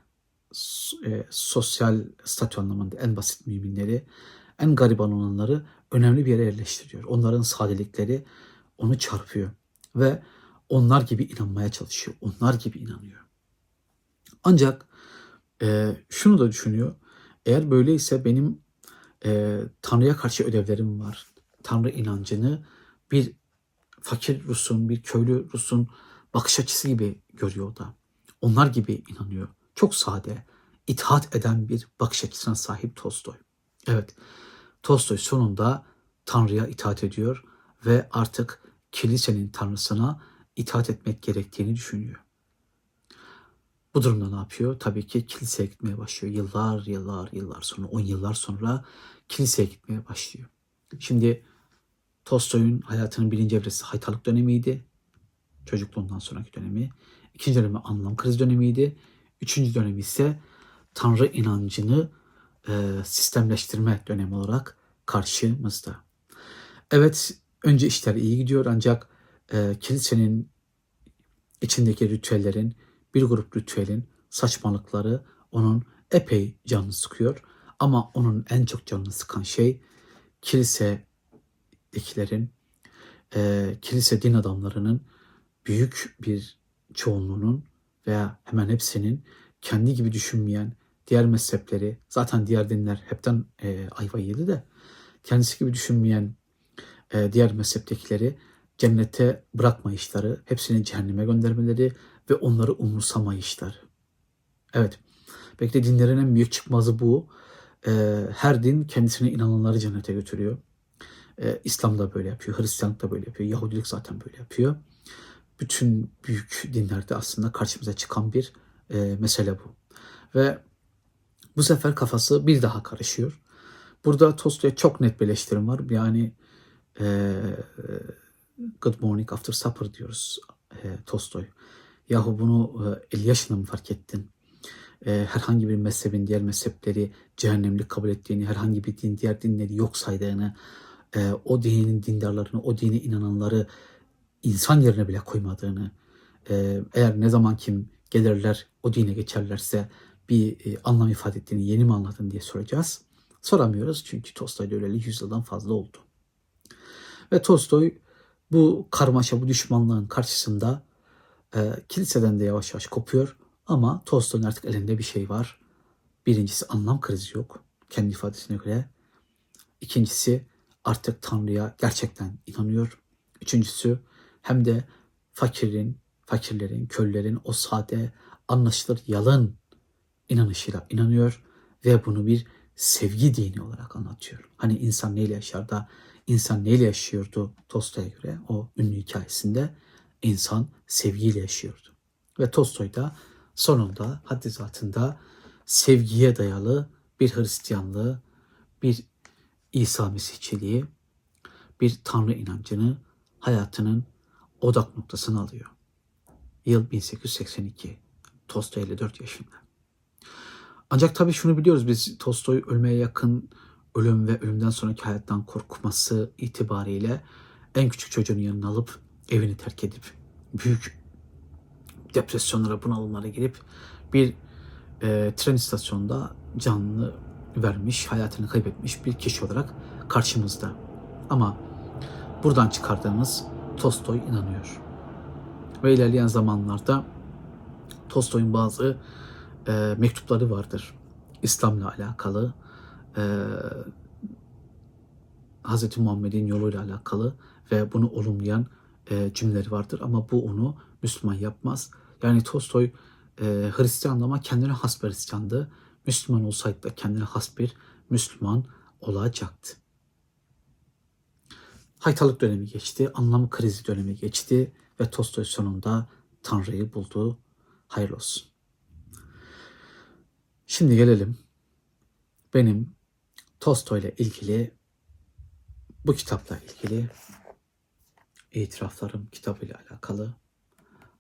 e, sosyal statü anlamında en basit müminleri, en gariban olanları önemli bir yere yerleştiriyor. Onların sadelikleri onu çarpıyor ve onlar gibi inanmaya çalışıyor. Onlar gibi inanıyor. Ancak e, şunu da düşünüyor. Eğer böyleyse benim e, Tanrı'ya karşı ödevlerim var. Tanrı inancını bir fakir Rus'un, bir köylü Rus'un bakış açısı gibi görüyor da. Onlar gibi inanıyor. Çok sade, itaat eden bir bakış açısına sahip Tolstoy. Evet, Tolstoy sonunda Tanrı'ya itaat ediyor ve artık kilisenin tanrısına itaat etmek gerektiğini düşünüyor. Bu durumda ne yapıyor? Tabii ki kiliseye gitmeye başlıyor. Yıllar, yıllar, yıllar sonra, on yıllar sonra kiliseye gitmeye başlıyor. Şimdi Tolstoy'un hayatının birinci evresi haytalık dönemiydi. Çocukluğundan sonraki dönemi. İkinci dönemi anlam krizi dönemiydi. Üçüncü dönemi ise Tanrı inancını e, sistemleştirme dönemi olarak karşımızda. Evet önce işler iyi gidiyor ancak e, kilisenin içindeki ritüellerin bir grup ritüelin saçmalıkları onun epey canını sıkıyor. Ama onun en çok canını sıkan şey kilisedekilerin, e, kilise din adamlarının büyük bir çoğunluğunun veya hemen hepsinin kendi gibi düşünmeyen diğer mezhepleri, zaten diğer dinler hepten e, ayva yedi de kendisi gibi düşünmeyen e, diğer mezheptekileri cennete bırakmayışları, hepsini cehenneme göndermeleri ve onları umursamayışları. Evet, belki de dinlerin en büyük çıkmazı bu. E, her din kendisine inananları cennete götürüyor. E, İslam da böyle yapıyor, Hristiyanlık da böyle yapıyor, Yahudilik zaten böyle yapıyor. Bütün büyük dinlerde aslında karşımıza çıkan bir e, mesele bu. Ve bu sefer kafası bir daha karışıyor. Burada Tolstoy'a çok net bir eleştirim var. Yani e, Good Morning After Supper diyoruz e, Tolstoy. Yahu bunu e, 50 yaşında mı fark ettin? E, herhangi bir mezhebin diğer mezhepleri cehennemlik kabul ettiğini, herhangi bir din diğer dinleri yok saydığını, e, o dinin dindarlarını, o dine inananları insan yerine bile koymadığını, e, eğer ne zaman kim gelirler o dine geçerlerse bir e, anlam ifade ettiğini yeni mi anladın diye soracağız. Soramıyoruz çünkü Tolstoy'da öleli 100 yıldan fazla oldu. Ve Tolstoy bu karmaşa, bu düşmanlığın karşısında e, kiliseden de yavaş yavaş kopuyor. Ama Tolstoy'un artık elinde bir şey var. Birincisi anlam krizi yok kendi ifadesine göre. İkincisi artık Tanrı'ya gerçekten inanıyor. Üçüncüsü hem de fakirin, fakirlerin, köllerin o sade, anlaşılır yalın inanışıyla inanıyor ve bunu bir sevgi dini olarak anlatıyor. Hani insan neyle yaşar da insan neyle yaşıyordu Tolstoy'a göre o ünlü hikayesinde insan sevgiyle yaşıyordu. Ve Tolstoy da sonunda haddi zatında sevgiye dayalı bir Hristiyanlığı, bir İsa Mesihçiliği, bir Tanrı inancını hayatının odak noktasını alıyor. Yıl 1882. Tolstoy 54 yaşında. Ancak tabii şunu biliyoruz biz Tolstoy ölmeye yakın ölüm ve ölümden sonraki hayattan korkması itibariyle en küçük çocuğunu yanına alıp evini terk edip büyük depresyonlara, bunalımlara girip bir e, tren istasyonunda canını vermiş, hayatını kaybetmiş bir kişi olarak karşımızda. Ama buradan çıkardığımız Tolstoy inanıyor. Ve ilerleyen zamanlarda Tolstoy'un bazı e, mektupları vardır. İslam'la alakalı, e, Hz. Muhammed'in yoluyla alakalı ve bunu olumlayan e, cümleleri vardır. Ama bu onu Müslüman yapmaz. Yani Tolstoy e, Hristiyan ama kendine has bir Hristiyandı. Müslüman olsaydı da kendine has bir Müslüman olacaktı. Haytalık dönemi geçti, anlam krizi dönemi geçti ve Tolstoy sonunda Tanrı'yı buldu. Hayırlı olsun. Şimdi gelelim benim Tolstoy ile ilgili bu kitapla ilgili itiraflarım kitabıyla alakalı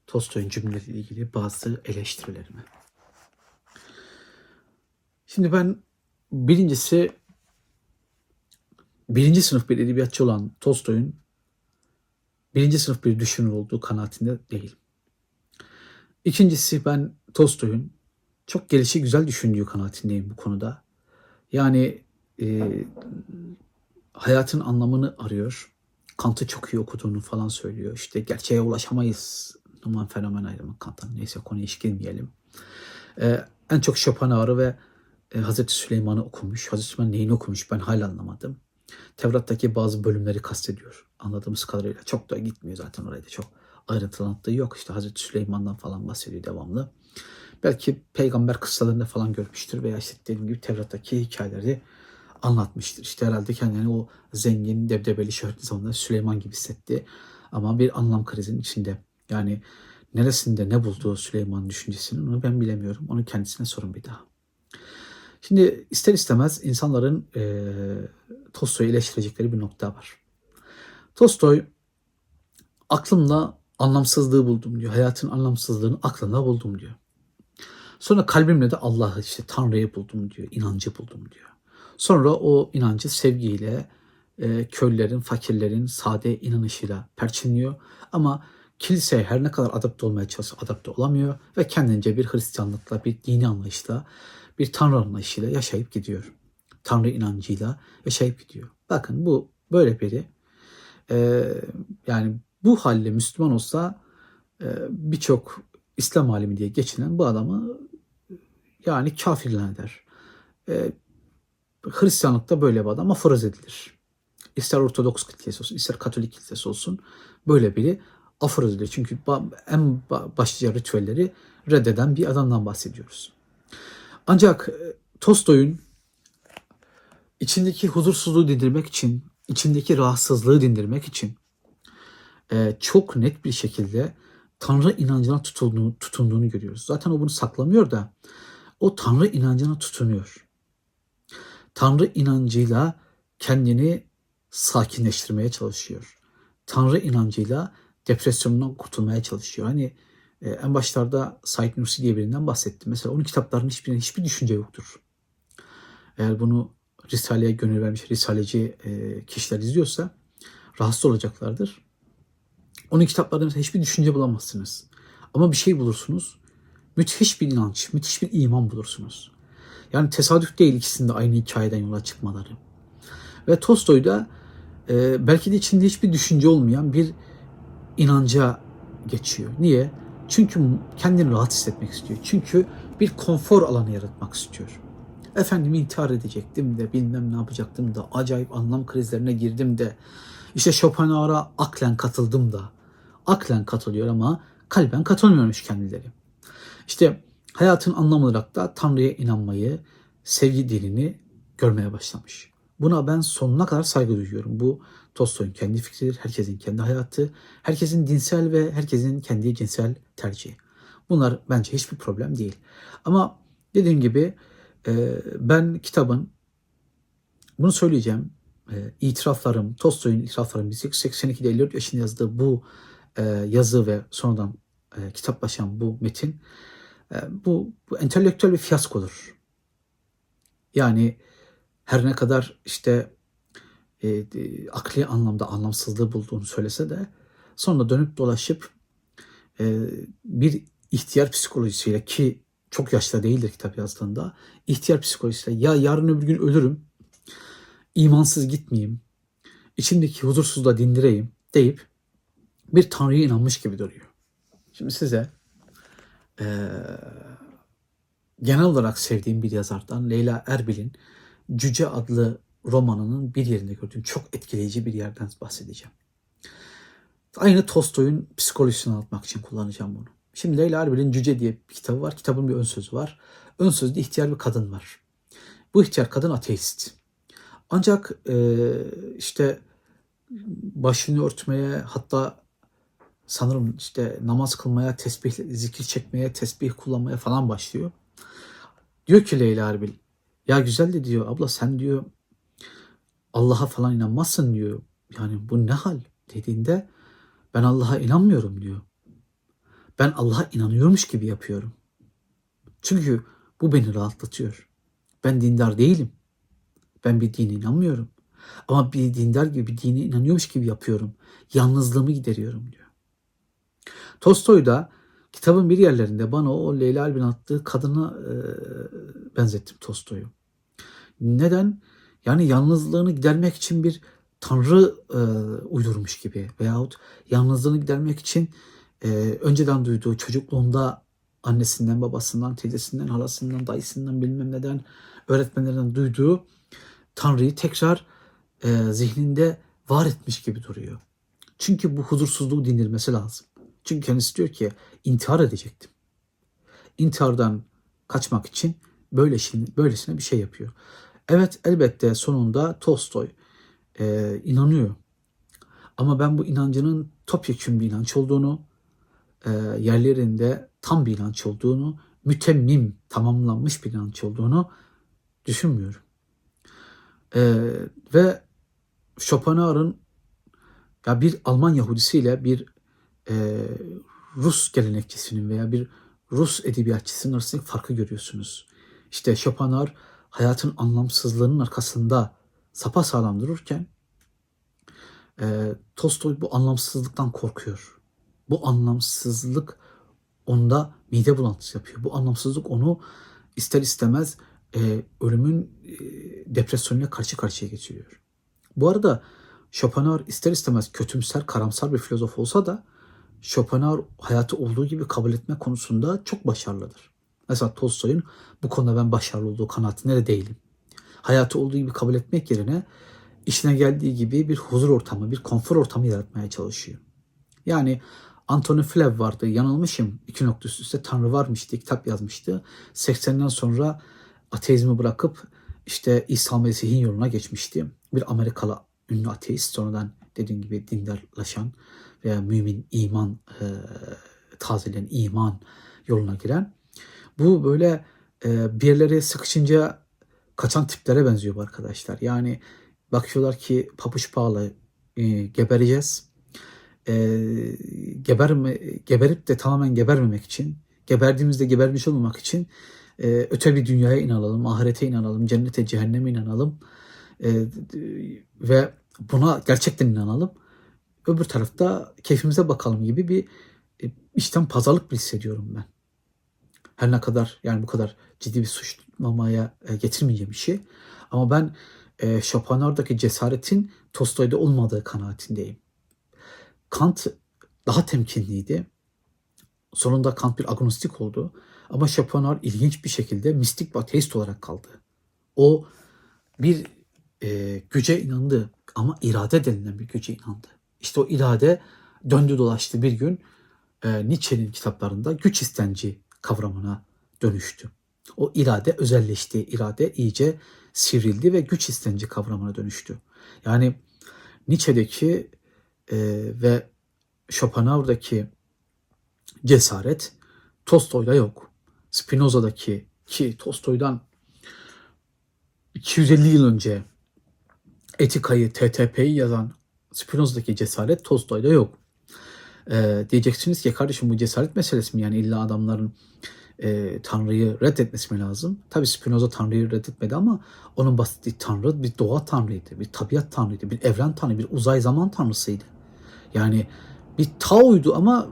Tolstoy'un cümleleriyle ilgili bazı eleştirilerime. Şimdi ben birincisi birinci sınıf bir edebiyatçı olan Tolstoy'un birinci sınıf bir düşünür olduğu kanaatinde değilim. İkincisi ben Tolstoy'un çok gelişi güzel düşündüğü kanaatindeyim bu konuda. Yani e, hayatın anlamını arıyor. Kant'ı çok iyi okuduğunu falan söylüyor. İşte gerçeğe ulaşamayız. Numan fenomen ayrımı Kant'ın. Neyse konuya hiç girmeyelim. E, en çok Schopenhauer'ı ve e, Hazreti Süleyman'ı okumuş. Hazreti Süleyman neyini okumuş ben hala anlamadım. Tevrat'taki bazı bölümleri kastediyor. Anladığımız kadarıyla. Çok da gitmiyor zaten oraya da çok ayrıntılı anlattığı yok. İşte Hazreti Süleyman'dan falan bahsediyor devamlı. Belki peygamber kıssalarında falan görmüştür veya işte dediğim gibi Tevrat'taki hikayeleri anlatmıştır. İşte herhalde kendini o zengin, debdebeli, şöhretli zamanında Süleyman gibi hissetti. Ama bir anlam krizinin içinde. Yani neresinde ne bulduğu Süleyman düşüncesini onu ben bilemiyorum. Onu kendisine sorun bir daha. Şimdi ister istemez insanların e, Tolstoy'u eleştirecekleri bir nokta var. Tolstoy aklımla anlamsızlığı buldum diyor. Hayatın anlamsızlığını aklımla buldum diyor. Sonra kalbimle de Allah'ı işte Tanrı'yı buldum diyor. inancı buldum diyor. Sonra o inancı sevgiyle e, köylülerin, fakirlerin sade inanışıyla perçinliyor. Ama kiliseye her ne kadar adapte olmaya çalışsa adapte olamıyor ve kendince bir Hristiyanlıkla, bir dini anlayışla, bir Tanrı anlayışıyla yaşayıp gidiyor. Tanrı inancıyla yaşayıp gidiyor. Bakın bu böyle biri. E, yani bu halle Müslüman olsa e, birçok İslam alimi diye geçinen bu adamı yani kafir ilan eder. E, Hristiyanlıkta böyle bir adam aforoz edilir. İster Ortodoks kilisesi olsun, ister Katolik kilisesi olsun böyle biri aforoz. Çünkü en başlıca ritüelleri reddeden bir adamdan bahsediyoruz. Ancak e, Tolstoy'un içindeki huzursuzluğu dindirmek için, içindeki rahatsızlığı dindirmek için e, çok net bir şekilde Tanrı inancına tutunduğunu, tutunduğunu görüyoruz. Zaten o bunu saklamıyor da o Tanrı inancına tutunuyor. Tanrı inancıyla kendini sakinleştirmeye çalışıyor. Tanrı inancıyla depresyondan kurtulmaya çalışıyor. Hani e, en başlarda Said Nursi diye birinden bahsettim. Mesela onun kitaplarının hiçbirinde hiçbir düşünce yoktur. Eğer bunu Risale'ye gönül vermiş Risaleci e, kişiler izliyorsa rahatsız olacaklardır. Onun kitaplarında mesela hiçbir düşünce bulamazsınız. Ama bir şey bulursunuz. Müthiş bir inanç, müthiş bir iman bulursunuz. Yani tesadüf değil ikisinde aynı hikayeden yola çıkmaları. Ve Tolstoy'da e, belki de içinde hiçbir düşünce olmayan bir inanca geçiyor. Niye? Çünkü kendini rahat hissetmek istiyor. Çünkü bir konfor alanı yaratmak istiyor. Efendim intihar edecektim de bilmem ne yapacaktım da acayip anlam krizlerine girdim de işte Schopenhauer'a aklen katıldım da aklen katılıyor ama kalben katılmıyormuş kendileri. İşte hayatın anlamı olarak da Tanrı'ya inanmayı, sevgi dilini görmeye başlamış. Buna ben sonuna kadar saygı duyuyorum. Bu Tolstoy'un kendi fikridir, herkesin kendi hayatı, herkesin dinsel ve herkesin kendi cinsel tercihi. Bunlar bence hiçbir problem değil. Ama dediğim gibi e, ben kitabın bunu söyleyeceğim. E, itiraflarım, Tolstoy'un itiraflarım 1882'de 54 yaşında yazdığı bu e, yazı ve sonradan kitaplaşan bu metin bu, bu entelektüel bir fiyaskodur. Yani her ne kadar işte e, akli anlamda anlamsızlığı bulduğunu söylese de sonra dönüp dolaşıp e, bir ihtiyar psikolojisiyle ki çok yaşta değildir kitap yazdığında ihtiyar psikolojisiyle ya yarın öbür gün ölürüm imansız gitmeyeyim içimdeki huzursuzluğa dindireyim deyip bir tanrıya inanmış gibi duruyor. Şimdi size e, genel olarak sevdiğim bir yazardan Leyla Erbil'in Cüce adlı romanının bir yerinde gördüğüm çok etkileyici bir yerden bahsedeceğim. Aynı Tolstoy'un psikolojisini anlatmak için kullanacağım bunu. Şimdi Leyla Erbil'in Cüce diye bir kitabı var. Kitabın bir ön sözü var. Ön sözde ihtiyar bir kadın var. Bu ihtiyar kadın ateist. Ancak e, işte başını örtmeye hatta sanırım işte namaz kılmaya, tesbih, zikir çekmeye, tesbih kullanmaya falan başlıyor. Diyor ki Leyla Erbil, ya güzel de diyor abla sen diyor Allah'a falan inanmazsın diyor. Yani bu ne hal dediğinde ben Allah'a inanmıyorum diyor. Ben Allah'a inanıyormuş gibi yapıyorum. Çünkü bu beni rahatlatıyor. Ben dindar değilim. Ben bir dine inanmıyorum. Ama bir dindar gibi bir dine inanıyormuş gibi yapıyorum. Yalnızlığımı gideriyorum diyor. Tolstoy da kitabın bir yerlerinde bana o Leyla Albin attığı kadına e, benzettim Tolstoy'u. Neden? Yani yalnızlığını gidermek için bir tanrı e, uydurmuş gibi veyahut yalnızlığını gidermek için e, önceden duyduğu çocukluğunda annesinden, babasından, teyzesinden, halasından, dayısından bilmem neden öğretmenlerinden duyduğu tanrıyı tekrar e, zihninde var etmiş gibi duruyor. Çünkü bu huzursuzluğu dindirmesi lazım. Çünkü kendisi diyor ki intihar edecektim. İntihardan kaçmak için böylesine, böylesine bir şey yapıyor. Evet elbette sonunda Tolstoy e, inanıyor. Ama ben bu inancının topyekun bir inanç olduğunu, e, yerlerinde tam bir inanç olduğunu, mütemmim, tamamlanmış bir inanç olduğunu düşünmüyorum. E, ve Schopenhauer'ın ya bir Alman Yahudisiyle bir e, Rus gelenekçisinin veya bir Rus edebiyatçısının arasındaki farkı görüyorsunuz. İşte Schopenhauer hayatın anlamsızlığının arkasında sapa sağlam dururken e, Tolstoy bu anlamsızlıktan korkuyor. Bu anlamsızlık onda mide bulantısı yapıyor. Bu anlamsızlık onu ister istemez e, ölümün e, depresyonuyla karşı karşıya geçiriyor. Bu arada Schopenhauer ister istemez kötümser, karamsar bir filozof olsa da Schopenhauer hayatı olduğu gibi kabul etme konusunda çok başarılıdır. Mesela Tolstoy'un bu konuda ben başarılı olduğu kanaatinde de değilim. Hayatı olduğu gibi kabul etmek yerine işine geldiği gibi bir huzur ortamı, bir konfor ortamı yaratmaya çalışıyor. Yani Anthony Flew vardı, yanılmışım. İki nokta üst üste Tanrı varmış diye kitap yazmıştı. 80'den sonra ateizmi bırakıp işte İsa Mesih'in yoluna geçmişti. Bir Amerikalı ünlü ateist sonradan dediğim gibi dindarlaşan veya mümin iman e, tazeleyen iman yoluna giren. Bu böyle e, bir yerlere sıkışınca kaçan tiplere benziyor bu arkadaşlar. Yani bakıyorlar ki papuç pahalı e, gebereceğiz. E, geberme, geberip de tamamen gebermemek için, geberdiğimizde gebermiş olmamak için e, öte bir dünyaya inanalım, ahirete inanalım, cennete, cehenneme inanalım e, ve buna gerçekten inanalım. Öbür tarafta keyfimize bakalım gibi bir e, işten pazarlık hissediyorum ben. Her ne kadar yani bu kadar ciddi bir suçlamaya e, getirmeyeceğim şey. Ama ben e, Schopenhauer'daki cesaretin Tolstoy'da olmadığı kanaatindeyim. Kant daha temkinliydi. Sonunda Kant bir agnostik oldu. Ama Schopenhauer ilginç bir şekilde mistik bir ateist olarak kaldı. O bir e, güce inandı ama irade denilen bir güce inandı. İşte o irade döndü dolaştı bir gün e, Nietzsche'nin kitaplarında güç istenci kavramına dönüştü. O irade özelleşti, irade iyice sivrildi ve güç istenci kavramına dönüştü. Yani Nietzsche'deki e, ve Schopenhauer'daki cesaret Tolstoy'da yok. Spinoza'daki ki Tolstoy'dan 250 yıl önce Etika'yı, TTP'yi yazan Spinoza'daki cesaret Tolstoy'da yok. Ee, diyeceksiniz ki kardeşim bu cesaret meselesi mi? Yani illa adamların e, Tanrı'yı reddetmesi mi lazım? Tabii Spinoza Tanrı'yı reddetmedi ama onun bahsettiği Tanrı bir doğa Tanrıydı, bir tabiat Tanrıydı, bir evren Tanrı, bir uzay zaman Tanrısıydı. Yani bir Tao'ydu ama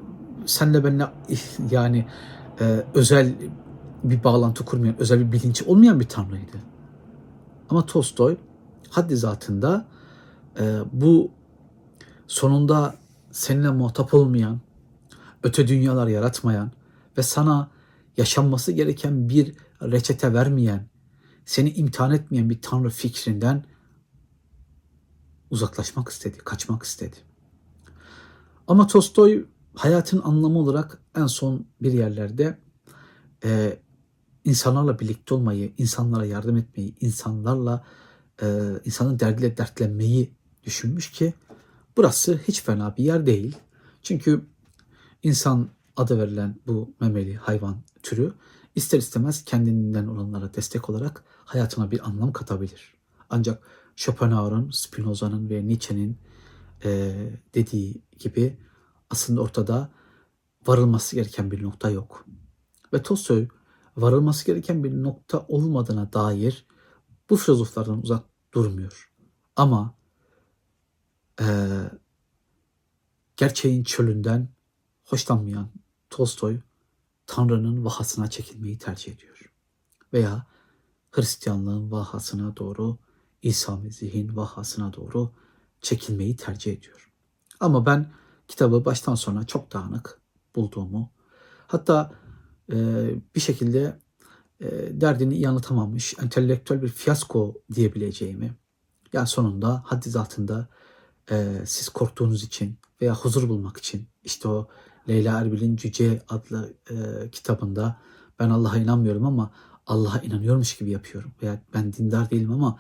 senle benle yani e, özel bir bağlantı kurmayan, özel bir bilinci olmayan bir Tanrıydı. Ama Tolstoy haddi zatında e, bu sonunda seninle muhatap olmayan, öte dünyalar yaratmayan ve sana yaşanması gereken bir reçete vermeyen, seni imtihan etmeyen bir tanrı fikrinden uzaklaşmak istedi, kaçmak istedi. Ama Tolstoy hayatın anlamı olarak en son bir yerlerde e, insanlarla birlikte olmayı, insanlara yardım etmeyi, insanlarla e, insanın derdiyle dertlenmeyi düşünmüş ki burası hiç fena bir yer değil. Çünkü insan adı verilen bu memeli hayvan türü ister istemez kendinden olanlara destek olarak hayatına bir anlam katabilir. Ancak Schopenhauer'ın, Spinoza'nın ve Nietzsche'nin eee, dediği gibi aslında ortada varılması gereken bir nokta yok. Ve Tolstoy varılması gereken bir nokta olmadığına dair bu filozoflardan uzak durmuyor. Ama eee, gerçeğin çölünden hoşlanmayan Tolstoy Tanrı'nın vahasına çekilmeyi tercih ediyor. Veya Hristiyanlığın vahasına doğru, İsa Mesih'in vahasına doğru çekilmeyi tercih ediyor. Ama ben kitabı baştan sona çok dağınık bulduğumu, hatta e, bir şekilde e, derdini iyi entelektüel bir fiyasko diyebileceğimi, yani sonunda haddi zatında e, siz korktuğunuz için veya huzur bulmak için işte o Leyla Erbil'in Cüce adlı e, kitabında ben Allah'a inanmıyorum ama Allah'a inanıyormuş gibi yapıyorum. Veya ben dindar değilim ama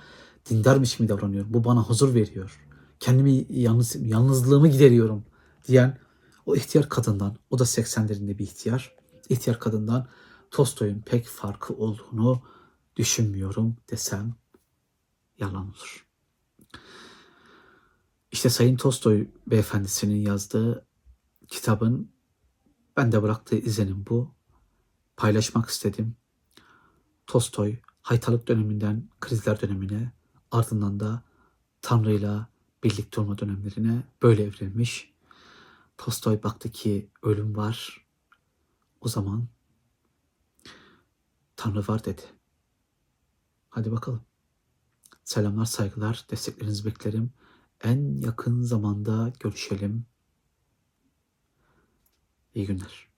dindarmış gibi davranıyorum. Bu bana huzur veriyor. Kendimi yalnız, yalnızlığımı gideriyorum diyen o ihtiyar kadından, o da 80'lerinde bir ihtiyar. İhtiyar kadından Tolstoy'un pek farkı olduğunu düşünmüyorum desem yalan olur. İşte Sayın Tolstoy beyefendisinin yazdığı kitabın bende bıraktığı izlenim bu. Paylaşmak istedim. Tolstoy haytalık döneminden krizler dönemine ardından da Tanrı'yla birlikte olma dönemlerine böyle evrilmiş. Tolstoy baktı ki ölüm var. O zaman Tanrı var dedi. Hadi bakalım. Selamlar, saygılar, desteklerinizi beklerim. En yakın zamanda görüşelim. İyi günler.